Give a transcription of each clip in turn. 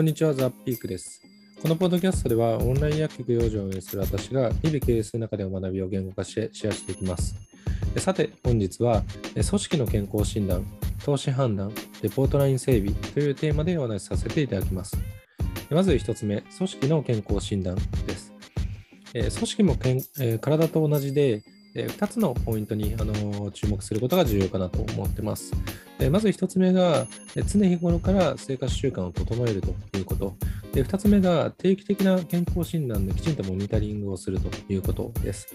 こんにちは、ザ・ピークです。このポッドキャストでは、オンライン薬局養生を運営する私が、日々経営する中での学びを言語化してシェアしていきます。さて、本日は、組織の健康診断、投資判断、レポートライン整備というテーマでお話しさせていただきます。まず1つ目、組織の健康診断です。組織も、体と同じで、え2つのポイントに、あの注目することが重要かなと思ってます。えまず1つ目が、え常日頃から生活習慣を整えるということ。で2つ目が定期的な健康診断できちんとモニタリングをするということです。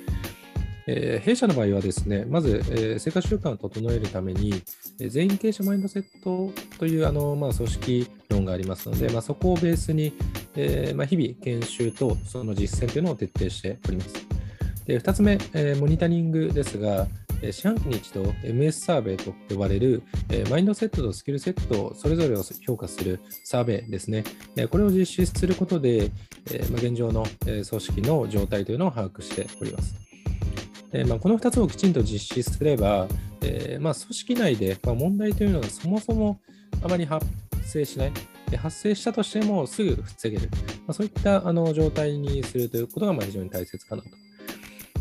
えー弊社の場合はですね、まず、えー生活習慣を整えるために、えー全員経営者マインドセットというあの、まあ、組織論がありますので、まあ、そこをベースに、えーまあ、日々研修とその実践というのを徹底しております。で2つ目、えーモニタリングですが、えー四半期に一度 MS サーベイと呼ばれる、えーマインドセットとスキルセットそれぞれを評価するサーベイですね。えーこれを実施することで、えーまあ、現状の、えー組織の状態というのを把握しております。えーまあ、この2つをきちんと実施すれば、えーまあ、組織内で、まあ、問題というのがそもそもあまり発生しない。で発生したとしてもすぐ防げる。まあ、そういったあの状態にするということがまあ非常に大切かなと。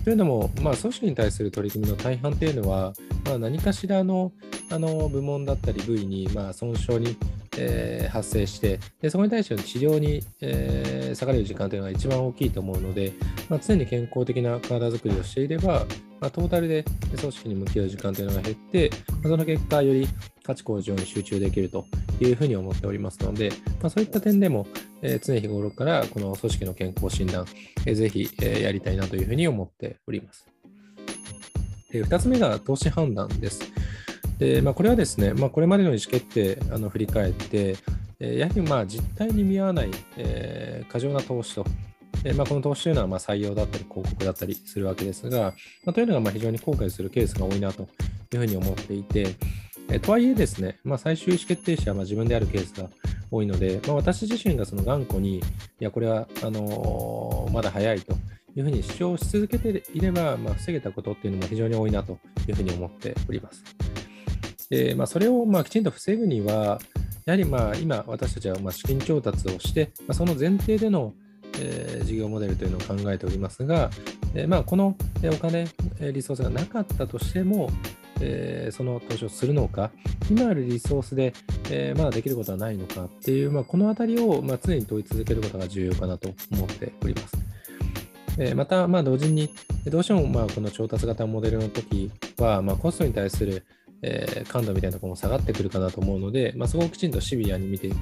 というのも、まあ、組織に対する取り組みの大半というのは、まあ、何かしらのあの部門だったり部位に、まあ、損傷に、えー発生してで、そこに対しての治療に、えー下がれる時間というのが一番大きいと思うので、まあ、常に健康的な体づくりをしていれば、まあ、トータルで組織に向き合う時間というのが減って、まあその結果、より価値向上に集中できるというふうに思っておりますので、まあ、そういった点でも、え常日頃からこの組織の健康診断、えーぜひ、えやりたいなというふうに思っております。で2つ目が投資判断です。でまあ、これはですね、まあ、これまでの意思決定あの振り返って、えやはりまあ実態に見合わない、え過剰な投資と、えまあ、この投資というのはま採用だったり広告だったりするわけですが、まあ、というのがまあ非常に後悔するケースが多いなというふうに思っていて、えとはいえですね、まあ、最終意思決定者はま自分であるケースが多いので、まあ、私自身がその頑固に、いや、これはあのーまだ早いというふうに主張し続けていれば、まあ、防げたことっていうのも非常に多いなというふうに思っております。でまあ、それをまあきちんと防ぐには、やはりまあ今、私たちはまあ資金調達をして、まあ、その前提での、えー事業モデルというのを考えておりますが、えーまあ、このお金、えリソースがなかったとしても、えその投資をするのか、今あるリソースで、えーまだできることはないのかっていう、まあ、このあたりをまあ常に問い続けることが重要かなと思っております。えーまた、まあ、同時に、どうしてもまあこの調達型モデルの時は、まあ、コストに対する、えー感度みたいなところも下がってくるかなと思うので、まあ、そこをきちんとシビアに見ていく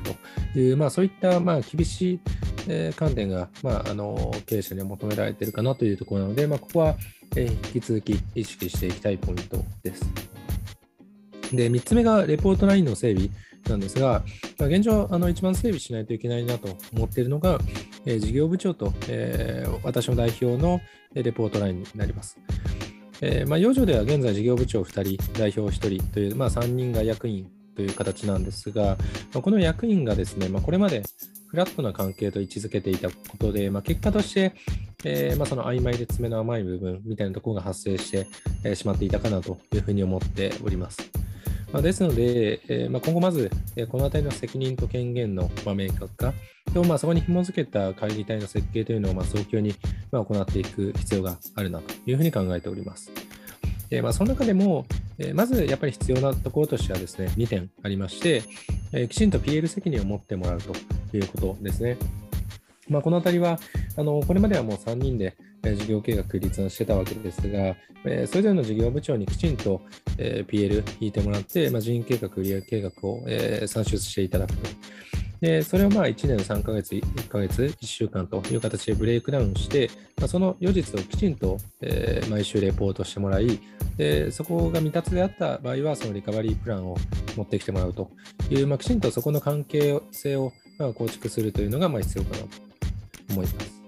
という、まあ、そういったまあ厳しい、えー観点が、まあ、あの経営者には求められているかなというところなので、まあ、ここは、えー引き続き意識していきたいポイントです。で、3つ目がレポートラインの整備なんですが、まあ、現状、あの一番整備しないといけないなと思っているのが、えー事業部長と、えー私の代表のレポートラインになります。えーまあ、養生では現在事業部長2人、代表1人という、まあ、3人が役員という形なんですが、まあこの役員がですね、まあ、これまでフラットな関係と位置づけていたことで、まあ、結果として、えーまあ、その曖昧で爪の甘い部分みたいなところが発生して、えーしまっていたかなというふうに思っております。まあ、ですので、えーまあ、今後まず、えーこのあたりの責任と権限の、まあ、明確化と、まあ、そこに紐づけた会議体の設計というのを、まあ、早急に、まあ、行っていく必要があるなというふうに考えております。えーまあ、その中でも、えーまずやっぱり必要なところとしてはですね、2点ありまして、えーきちんと PL 責任を持ってもらうということですね。まあ、このあたりは、あのこれまではもう3人で事業計画立案してたわけですが、えそれぞれの事業部長にきちんと、え PL 引いてもらって、まあ、人員計画、売上計画を、え算出していただくと。で、それをまあ1年3ヶ月、1ヶ月、1週間という形でブレイクダウンして、まあ、その余日をきちんと、え毎週レポートしてもらい、でそこが未達であった場合は、そのリカバリープランを持ってきてもらうという、まあ、きちんとそこの関係性を構築するというのがまあ必要かなと思います。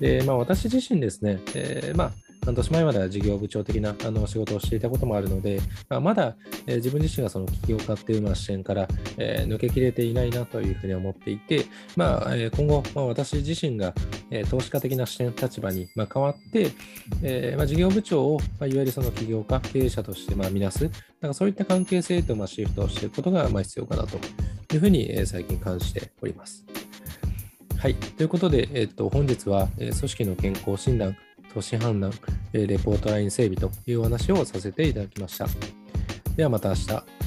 で、まあ、私自身ですね、えーまあ、半年前までは事業部長的なあの仕事をしていたこともあるので、まあ、まだ、えー自分自身がその起業家っていうような視点から、えー抜けきれていないなというふうに思っていて、まあえー今後、まあ、私自身が、えー投資家的な視点立場に、まあ、変わって、えーまあ、事業部長を、まあ、いわゆるその起業家、経営者としてまあ見なす、なんかそういった関係性とまあシフトをしていくことがまあ必要かなというふうに、えー最近感じております。はい。ということで、えっと、本日は、えー組織の健康診断、都市判断、えーレポートライン整備というお話をさせていただきました。ではまた明日。